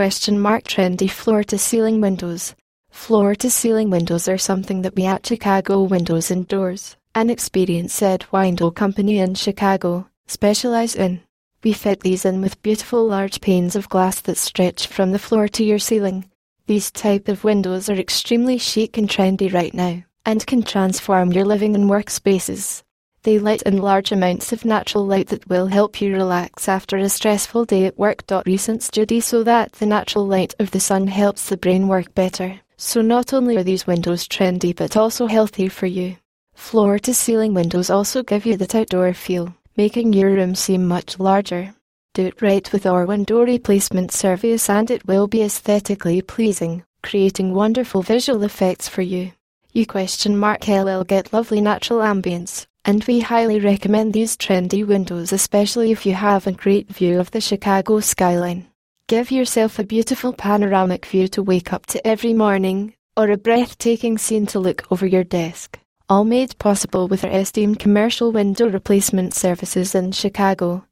question mark trendy floor to ceiling windows. Floor to ceiling windows are something that we at Chicago Windows and Doors, an experienced said window company in Chicago, specialize in. We fit these in with beautiful large panes of glass that stretch from the floor to your ceiling. These type of windows are extremely chic and trendy right now, and can transform your living and work spaces. They let in large amounts of natural light that will help you relax after a stressful day at work. Recent study so that the natural light of the sun helps the brain work better. So not only are these windows trendy but also healthy for you. Floor to ceiling windows also give you that outdoor feel, making your room seem much larger. Do it right with our window replacement service and it will be aesthetically pleasing, creating wonderful visual effects for you. You question mark LL get lovely natural ambience, and we highly recommend these trendy windows especially if you have a great view of the Chicago skyline. Give yourself a beautiful panoramic view to wake up to every morning, or a breathtaking scene to look over your desk. All made possible with our esteemed commercial window replacement services in Chicago.